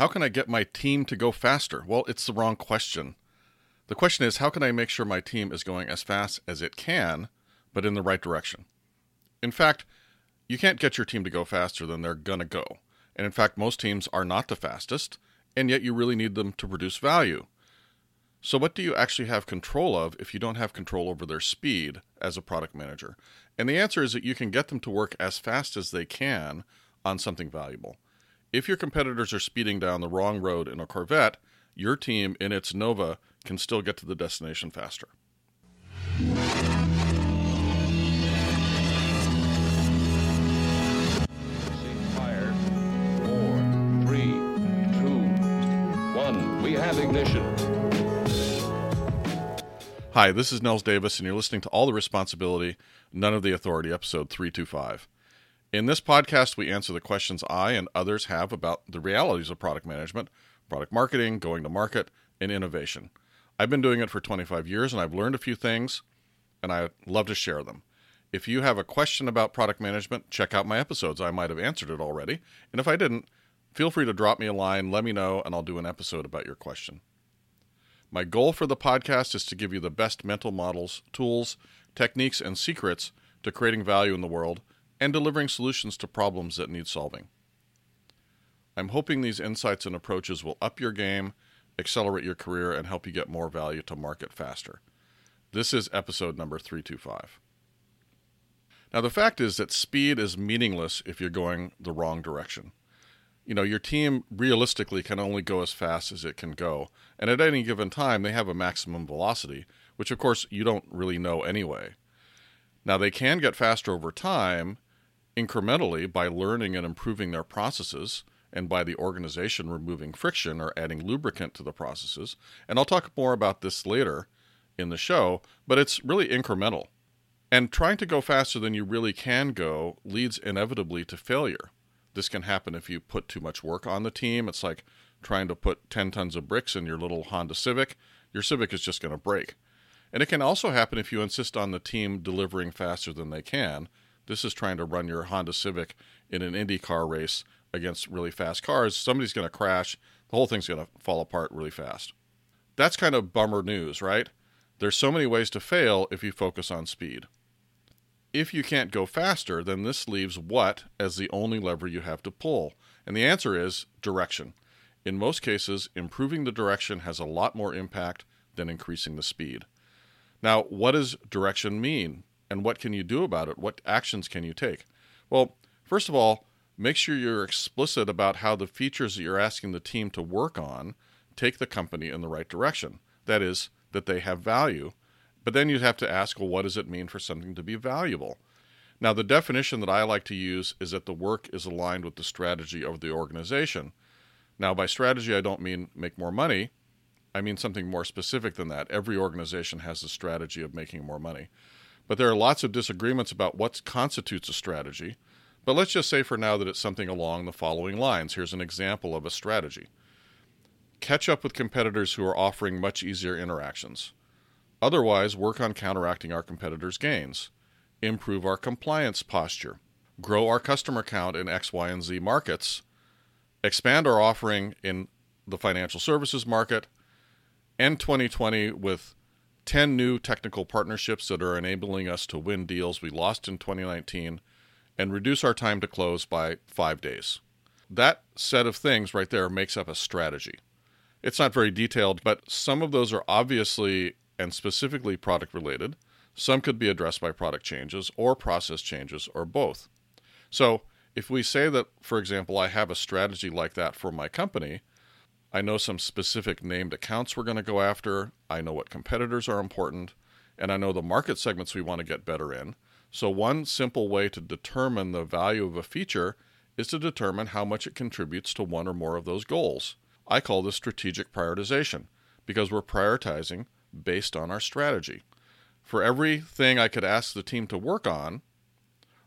How can I get my team to go faster? Well, it's the wrong question. The question is, how can I make sure my team is going as fast as it can, but in the right direction? In fact, you can't get your team to go faster than they're going to go. And in fact, most teams are not the fastest, and yet you really need them to produce value. So, what do you actually have control of if you don't have control over their speed as a product manager? And the answer is that you can get them to work as fast as they can on something valuable. If your competitors are speeding down the wrong road in a Corvette, your team in its Nova can still get to the destination faster. Fire. Four, three, two, one. We have ignition. Hi, this is Nils Davis, and you're listening to All the Responsibility, None of the Authority, episode 325. In this podcast, we answer the questions I and others have about the realities of product management, product marketing, going to market, and innovation. I've been doing it for 25 years, and I've learned a few things, and I love to share them. If you have a question about product management, check out my episodes. I might have answered it already. And if I didn't, feel free to drop me a line, let me know, and I'll do an episode about your question. My goal for the podcast is to give you the best mental models, tools, techniques, and secrets to creating value in the world and delivering solutions to problems that need solving. I'm hoping these insights and approaches will up your game, accelerate your career, and help you get more value to market faster. This is episode number 325. Now, the fact is that speed is meaningless if you're going the wrong direction. You know, your team realistically can only go as fast as it can go, and at any given time, they have a maximum velocity, which of course you don't really know anyway. Now, they can get faster over time incrementally by learning and improving their processes and by the organization removing friction or adding lubricant to the processes. And I'll talk more about this later in the show, but it's really incremental. And trying to go faster than you really can go leads inevitably to failure. This can happen if you put too much work on the team. It's like trying to put 10 tons of bricks in your little Honda Civic. Your Civic is just going to break. And it can also happen if you insist on the team delivering faster than they can. This is trying to run your Honda Civic in an Indy car race against really fast cars. Somebody's going to crash. The whole thing's going to fall apart really fast. That's kind of bummer news, right? There's so many ways to fail if you focus on speed. If you can't go faster, then this leaves what as the only lever you have to pull? And the answer is direction. In most cases, improving the direction has a lot more impact than increasing the speed. Now, what does direction mean? And what can you do about it? What actions can you take? Well, first of all, make sure you're explicit about how the features that you're asking the team to work on take the company in the right direction. That is, that they have value. But then you'd have to ask, well, what does it mean for something to be valuable? Now, the definition that I like to use is that the work is aligned with the strategy of the organization. Now, by strategy, I don't mean make more money. I mean something more specific than that. Every organization has a strategy of making more money. But there are lots of disagreements about what constitutes a strategy. But let's just say for now that it's something along the following lines. Here's an example of a strategy catch up with competitors who are offering much easier interactions. Otherwise, work on counteracting our competitors' gains, improve our compliance posture, grow our customer count in X, Y, and Z markets, expand our offering in the financial services market, end 2020 with 10 new technical partnerships that are enabling us to win deals we lost in 2019 and reduce our time to close by five days. That set of things right there makes up a strategy. It's not very detailed, but some of those are obviously and specifically product related. Some could be addressed by product changes or process changes or both. So, if we say that, for example, I have a strategy like that for my company, I know some specific named accounts we're going to go after, I know what competitors are important, and I know the market segments we want to get better in. So, one simple way to determine the value of a feature is to determine how much it contributes to one or more of those goals. I call this strategic prioritization because we're prioritizing based on our strategy. For everything I could ask the team to work on,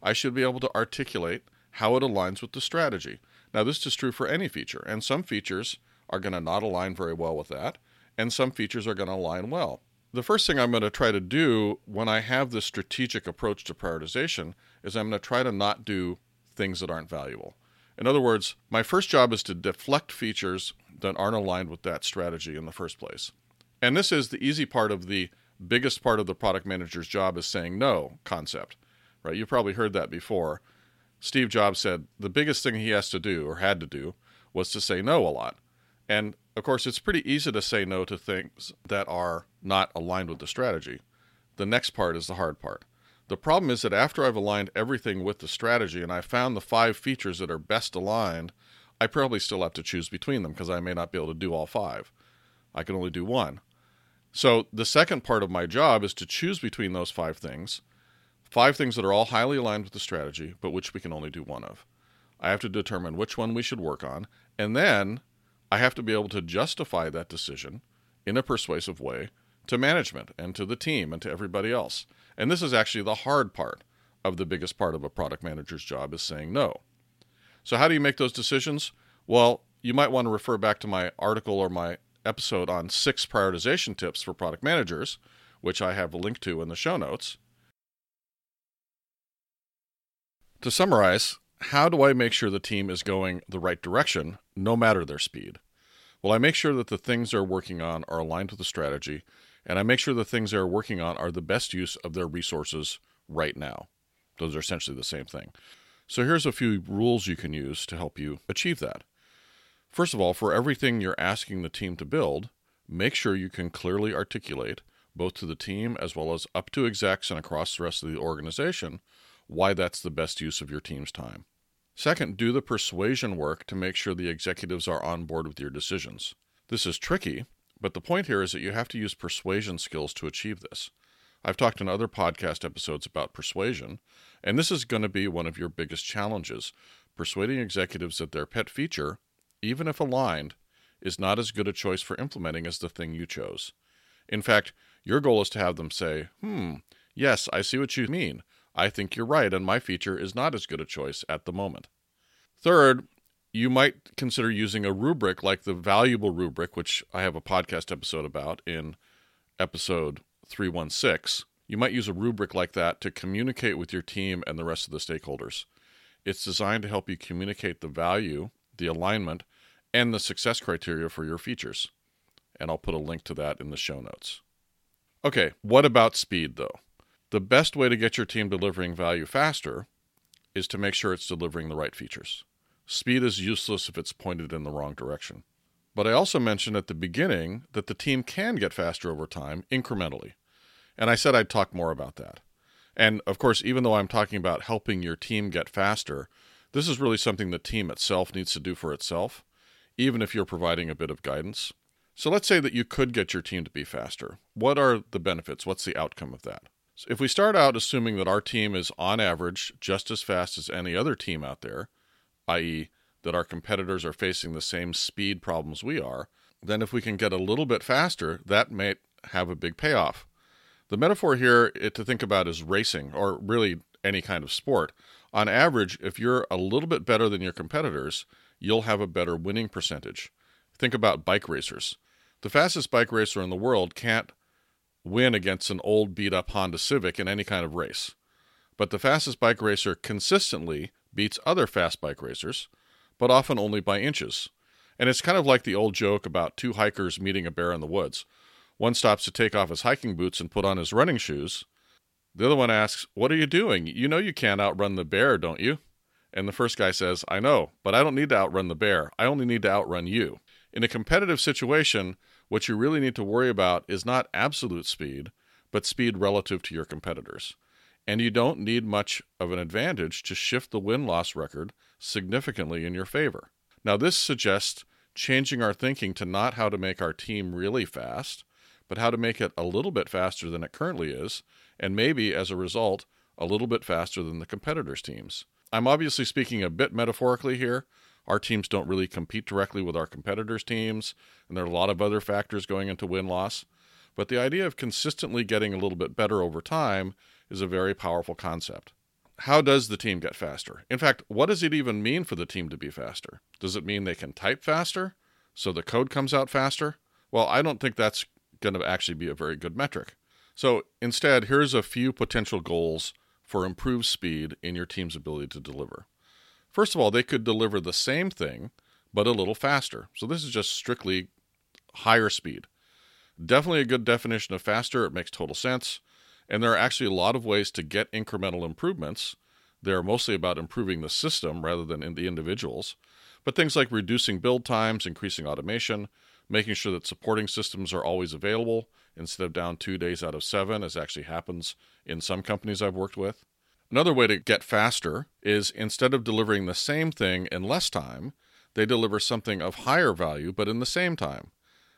I should be able to articulate how it aligns with the strategy. Now, this is true for any feature, and some features are going to not align very well with that, and some features are going to align well. The first thing I'm going to try to do when I have this strategic approach to prioritization is I'm going to try to not do things that aren't valuable. In other words, my first job is to deflect features that aren't aligned with that strategy in the first place. And this is the easy part of the biggest part of the product manager's job is saying no concept, right? You've probably heard that before. Steve Jobs said the biggest thing he has to do or had to do was to say no a lot. And of course, it's pretty easy to say no to things that are not aligned with the strategy. The next part is the hard part. The problem is that after I've aligned everything with the strategy and I found the five features that are best aligned, I probably still have to choose between them because I may not be able to do all five. I can only do one. So the second part of my job is to choose between those five things, five things that are all highly aligned with the strategy, but which we can only do one of. I have to determine which one we should work on, and then I have to be able to justify that decision in a persuasive way to management and to the team and to everybody else. And this is actually the hard part of the biggest part of a product manager's job is saying no. So how do you make those decisions? Well, you might want to refer back to my article or my episode on six prioritization tips for product managers, which I have a link to in the show notes. To summarize, how do I make sure the team is going the right direction no matter their speed? Well, I make sure that the things they're working on are aligned with the strategy, and I make sure the things they're working on are the best use of their resources right now. Those are essentially the same thing. So here's a few rules you can use to help you achieve that. First of all, for everything you're asking the team to build, make sure you can clearly articulate, both to the team as well as up to execs and across the rest of the organization, why that's the best use of your team's time. Second, do the persuasion work to make sure the executives are on board with your decisions. This is tricky, but the point here is that you have to use persuasion skills to achieve this. I've talked in other podcast episodes about persuasion, and this is going to be one of your biggest challenges persuading executives that their pet feature, even if aligned, is not as good a choice for implementing as the thing you chose. In fact, your goal is to have them say, Hmm, yes, I see what you mean. I think you're right, and my feature is not as good a choice at the moment. Third, you might consider using a rubric like the valuable rubric, which I have a podcast episode about in episode 316. You might use a rubric like that to communicate with your team and the rest of the stakeholders. It's designed to help you communicate the value, the alignment, and the success criteria for your features. And I'll put a link to that in the show notes. Okay, what about speed though? The best way to get your team delivering value faster is to make sure it's delivering the right features. Speed is useless if it's pointed in the wrong direction. But I also mentioned at the beginning that the team can get faster over time incrementally. And I said I'd talk more about that. And of course, even though I'm talking about helping your team get faster, this is really something the team itself needs to do for itself, even if you're providing a bit of guidance. So let's say that you could get your team to be faster. What are the benefits? What's the outcome of that? So if we start out assuming that our team is on average just as fast as any other team out there, i.e., that our competitors are facing the same speed problems we are, then if we can get a little bit faster, that may have a big payoff. The metaphor here to think about is racing, or really any kind of sport. On average, if you're a little bit better than your competitors, you'll have a better winning percentage. Think about bike racers. The fastest bike racer in the world can't win against an old beat up Honda Civic in any kind of race. But the fastest bike racer consistently beats other fast bike racers, but often only by inches. And it's kind of like the old joke about two hikers meeting a bear in the woods. One stops to take off his hiking boots and put on his running shoes. The other one asks, What are you doing? You know you can't outrun the bear, don't you? And the first guy says, I know, but I don't need to outrun the bear. I only need to outrun you. In a competitive situation, what you really need to worry about is not absolute speed, but speed relative to your competitors. And you don't need much of an advantage to shift the win loss record significantly in your favor. Now, this suggests changing our thinking to not how to make our team really fast, but how to make it a little bit faster than it currently is, and maybe as a result, a little bit faster than the competitors' teams. I'm obviously speaking a bit metaphorically here, our teams don't really compete directly with our competitors' teams, and there are a lot of other factors going into win loss. But the idea of consistently getting a little bit better over time is a very powerful concept. How does the team get faster? In fact, what does it even mean for the team to be faster? Does it mean they can type faster? So the code comes out faster? Well, I don't think that's going to actually be a very good metric. So instead, here's a few potential goals for improved speed in your team's ability to deliver. First of all, they could deliver the same thing, but a little faster. So this is just strictly higher speed. Definitely a good definition of faster. It makes total sense. And there are actually a lot of ways to get incremental improvements. They're mostly about improving the system rather than in the individuals. But things like reducing build times, increasing automation, making sure that supporting systems are always available instead of down two days out of seven, as actually happens in some companies I've worked with. Another way to get faster is instead of delivering the same thing in less time, they deliver something of higher value but in the same time.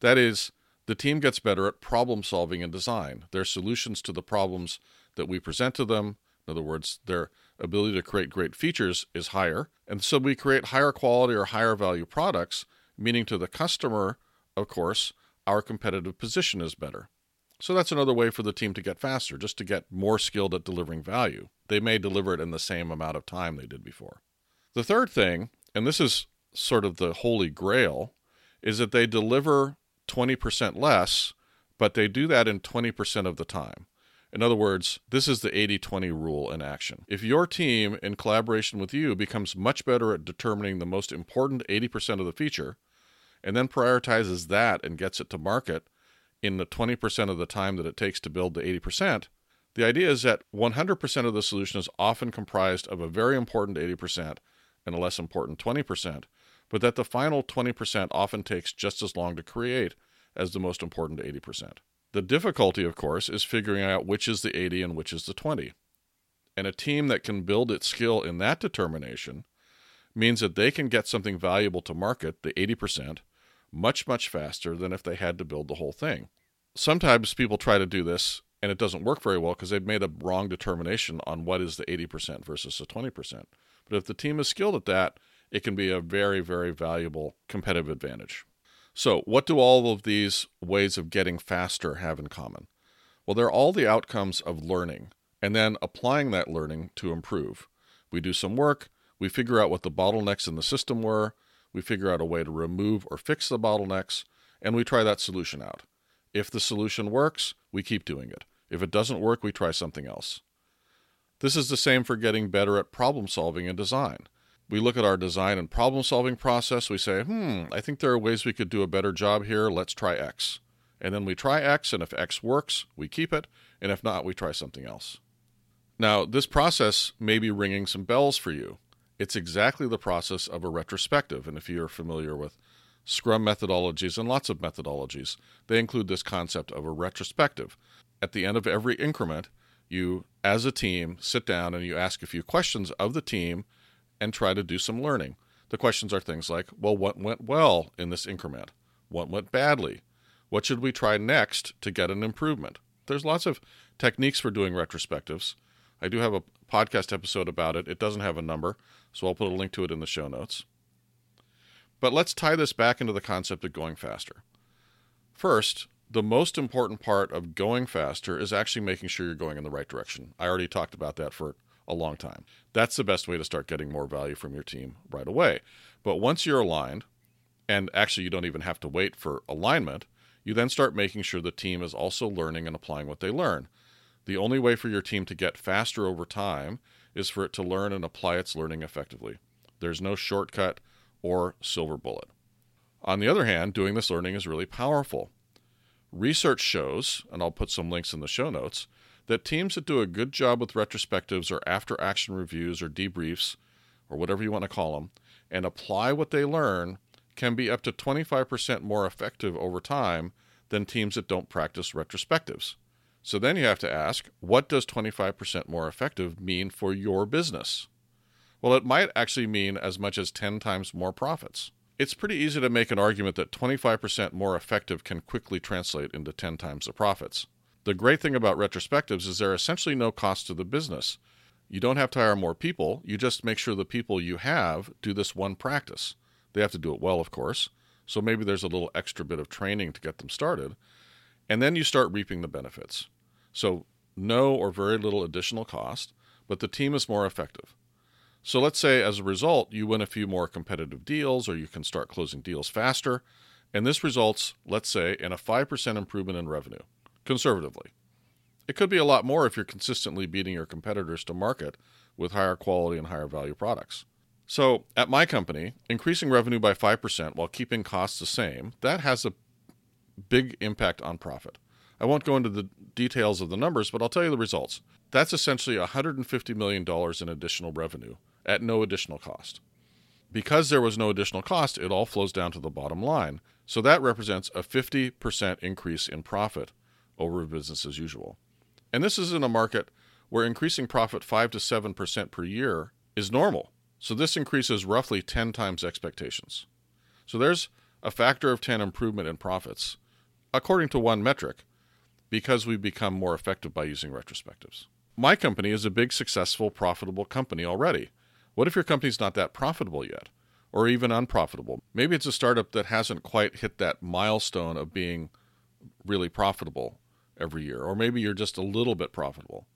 That is, the team gets better at problem solving and design. Their solutions to the problems that we present to them, in other words, their ability to create great features is higher. And so we create higher quality or higher value products, meaning to the customer, of course, our competitive position is better. So that's another way for the team to get faster, just to get more skilled at delivering value. They may deliver it in the same amount of time they did before. The third thing, and this is sort of the holy grail, is that they deliver 20% less, but they do that in 20% of the time. In other words, this is the 80 20 rule in action. If your team, in collaboration with you, becomes much better at determining the most important 80% of the feature, and then prioritizes that and gets it to market, in the 20% of the time that it takes to build the 80%, the idea is that 100% of the solution is often comprised of a very important 80% and a less important 20%, but that the final 20% often takes just as long to create as the most important 80%. The difficulty, of course, is figuring out which is the 80 and which is the 20. And a team that can build its skill in that determination means that they can get something valuable to market, the 80%, much, much faster than if they had to build the whole thing. Sometimes people try to do this and it doesn't work very well because they've made a wrong determination on what is the 80% versus the 20%. But if the team is skilled at that, it can be a very, very valuable competitive advantage. So, what do all of these ways of getting faster have in common? Well, they're all the outcomes of learning and then applying that learning to improve. We do some work, we figure out what the bottlenecks in the system were, we figure out a way to remove or fix the bottlenecks, and we try that solution out. If the solution works, we keep doing it. If it doesn't work, we try something else. This is the same for getting better at problem solving and design. We look at our design and problem solving process, we say, hmm, I think there are ways we could do a better job here, let's try X. And then we try X, and if X works, we keep it, and if not, we try something else. Now, this process may be ringing some bells for you. It's exactly the process of a retrospective. And if you're familiar with Scrum methodologies and lots of methodologies, they include this concept of a retrospective. At the end of every increment, you, as a team, sit down and you ask a few questions of the team and try to do some learning. The questions are things like, well, what went well in this increment? What went badly? What should we try next to get an improvement? There's lots of techniques for doing retrospectives. I do have a podcast episode about it. It doesn't have a number, so I'll put a link to it in the show notes. But let's tie this back into the concept of going faster. First, the most important part of going faster is actually making sure you're going in the right direction. I already talked about that for a long time. That's the best way to start getting more value from your team right away. But once you're aligned, and actually you don't even have to wait for alignment, you then start making sure the team is also learning and applying what they learn. The only way for your team to get faster over time is for it to learn and apply its learning effectively. There's no shortcut or silver bullet. On the other hand, doing this learning is really powerful. Research shows, and I'll put some links in the show notes, that teams that do a good job with retrospectives or after action reviews or debriefs, or whatever you want to call them, and apply what they learn can be up to 25% more effective over time than teams that don't practice retrospectives. So then you have to ask, what does 25% more effective mean for your business? Well, it might actually mean as much as 10 times more profits. It's pretty easy to make an argument that 25% more effective can quickly translate into 10 times the profits. The great thing about retrospectives is there are essentially no cost to the business. You don't have to hire more people, you just make sure the people you have do this one practice. They have to do it well, of course, so maybe there's a little extra bit of training to get them started. And then you start reaping the benefits. So, no or very little additional cost, but the team is more effective. So, let's say as a result, you win a few more competitive deals or you can start closing deals faster. And this results, let's say, in a 5% improvement in revenue, conservatively. It could be a lot more if you're consistently beating your competitors to market with higher quality and higher value products. So, at my company, increasing revenue by 5% while keeping costs the same, that has a big impact on profit. I won't go into the details of the numbers, but I'll tell you the results. That's essentially $150 million in additional revenue at no additional cost. Because there was no additional cost, it all flows down to the bottom line. So that represents a 50% increase in profit over business as usual. And this is in a market where increasing profit 5 to 7% per year is normal. So this increases roughly 10 times expectations. So there's a factor of 10 improvement in profits, according to one metric, because we've become more effective by using retrospectives. My company is a big, successful, profitable company already. What if your company's not that profitable yet, or even unprofitable? Maybe it's a startup that hasn't quite hit that milestone of being really profitable every year, or maybe you're just a little bit profitable.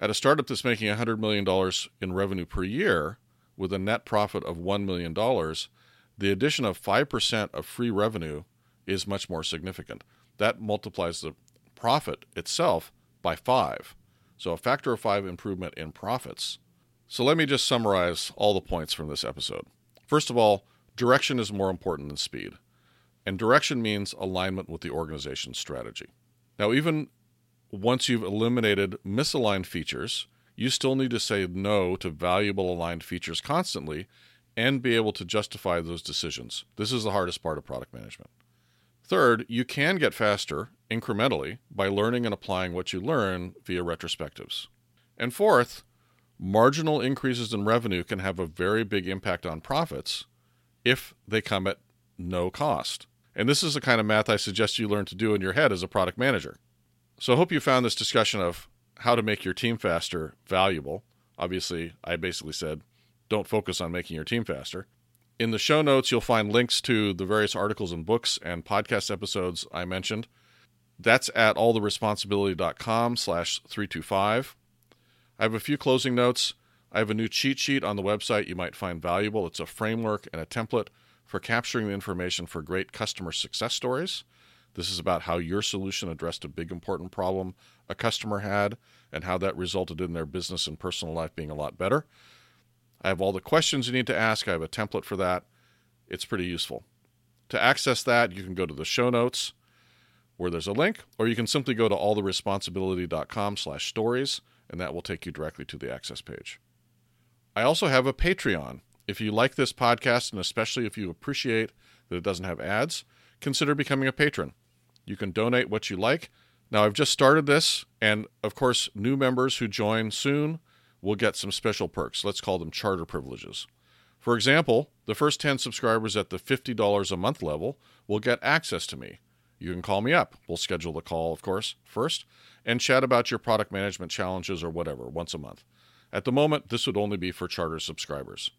At a startup that's making $100 million in revenue per year with a net profit of $1 million, the addition of 5% of free revenue is much more significant. That multiplies the profit itself by five. So a factor of five improvement in profits. So let me just summarize all the points from this episode. First of all, direction is more important than speed. And direction means alignment with the organization's strategy. Now, even once you've eliminated misaligned features, you still need to say no to valuable aligned features constantly and be able to justify those decisions. This is the hardest part of product management. Third, you can get faster incrementally by learning and applying what you learn via retrospectives. And fourth, marginal increases in revenue can have a very big impact on profits if they come at no cost. And this is the kind of math I suggest you learn to do in your head as a product manager. So I hope you found this discussion of how to make your team faster valuable. Obviously, I basically said don't focus on making your team faster. In the show notes, you'll find links to the various articles and books and podcast episodes I mentioned. That's at alltheresponsibility.com slash 325. I have a few closing notes. I have a new cheat sheet on the website you might find valuable. It's a framework and a template for capturing the information for great customer success stories. This is about how your solution addressed a big important problem a customer had and how that resulted in their business and personal life being a lot better. I have all the questions you need to ask. I have a template for that. It's pretty useful. To access that, you can go to the show notes where there's a link, or you can simply go to alltheresponsibility.com slash stories, and that will take you directly to the access page. I also have a Patreon. If you like this podcast, and especially if you appreciate that it doesn't have ads, consider becoming a patron. You can donate what you like. Now, I've just started this, and of course, new members who join soon will get some special perks. Let's call them charter privileges. For example, the first 10 subscribers at the $50 a month level will get access to me. You can call me up. We'll schedule the call, of course, first, and chat about your product management challenges or whatever once a month. At the moment, this would only be for charter subscribers.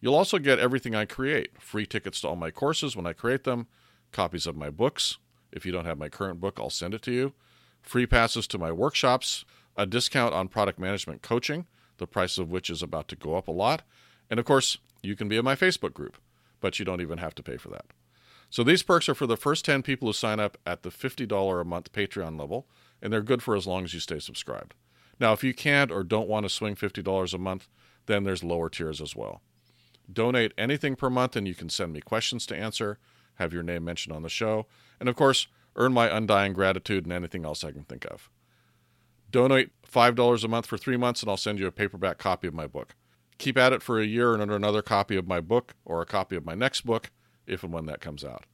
You'll also get everything I create free tickets to all my courses when I create them, copies of my books. If you don't have my current book, I'll send it to you. Free passes to my workshops, a discount on product management coaching, the price of which is about to go up a lot. And of course, you can be in my Facebook group, but you don't even have to pay for that. So these perks are for the first 10 people who sign up at the $50 a month Patreon level, and they're good for as long as you stay subscribed. Now, if you can't or don't want to swing $50 a month, then there's lower tiers as well. Donate anything per month, and you can send me questions to answer, have your name mentioned on the show, and of course, earn my undying gratitude and anything else I can think of. Donate $5 a month for three months, and I'll send you a paperback copy of my book. Keep at it for a year and earn another copy of my book or a copy of my next book, if and when that comes out.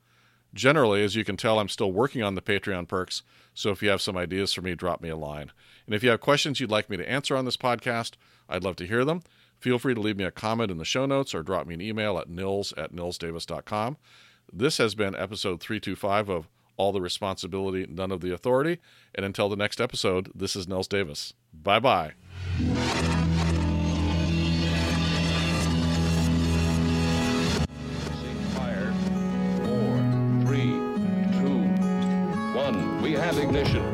Generally, as you can tell, I'm still working on the Patreon perks, so if you have some ideas for me, drop me a line. And if you have questions you'd like me to answer on this podcast, I'd love to hear them. Feel free to leave me a comment in the show notes or drop me an email at nils at nilsdavis.com. This has been episode 325 of all the responsibility, none of the authority. And until the next episode, this is Nils Davis. Bye bye. Four,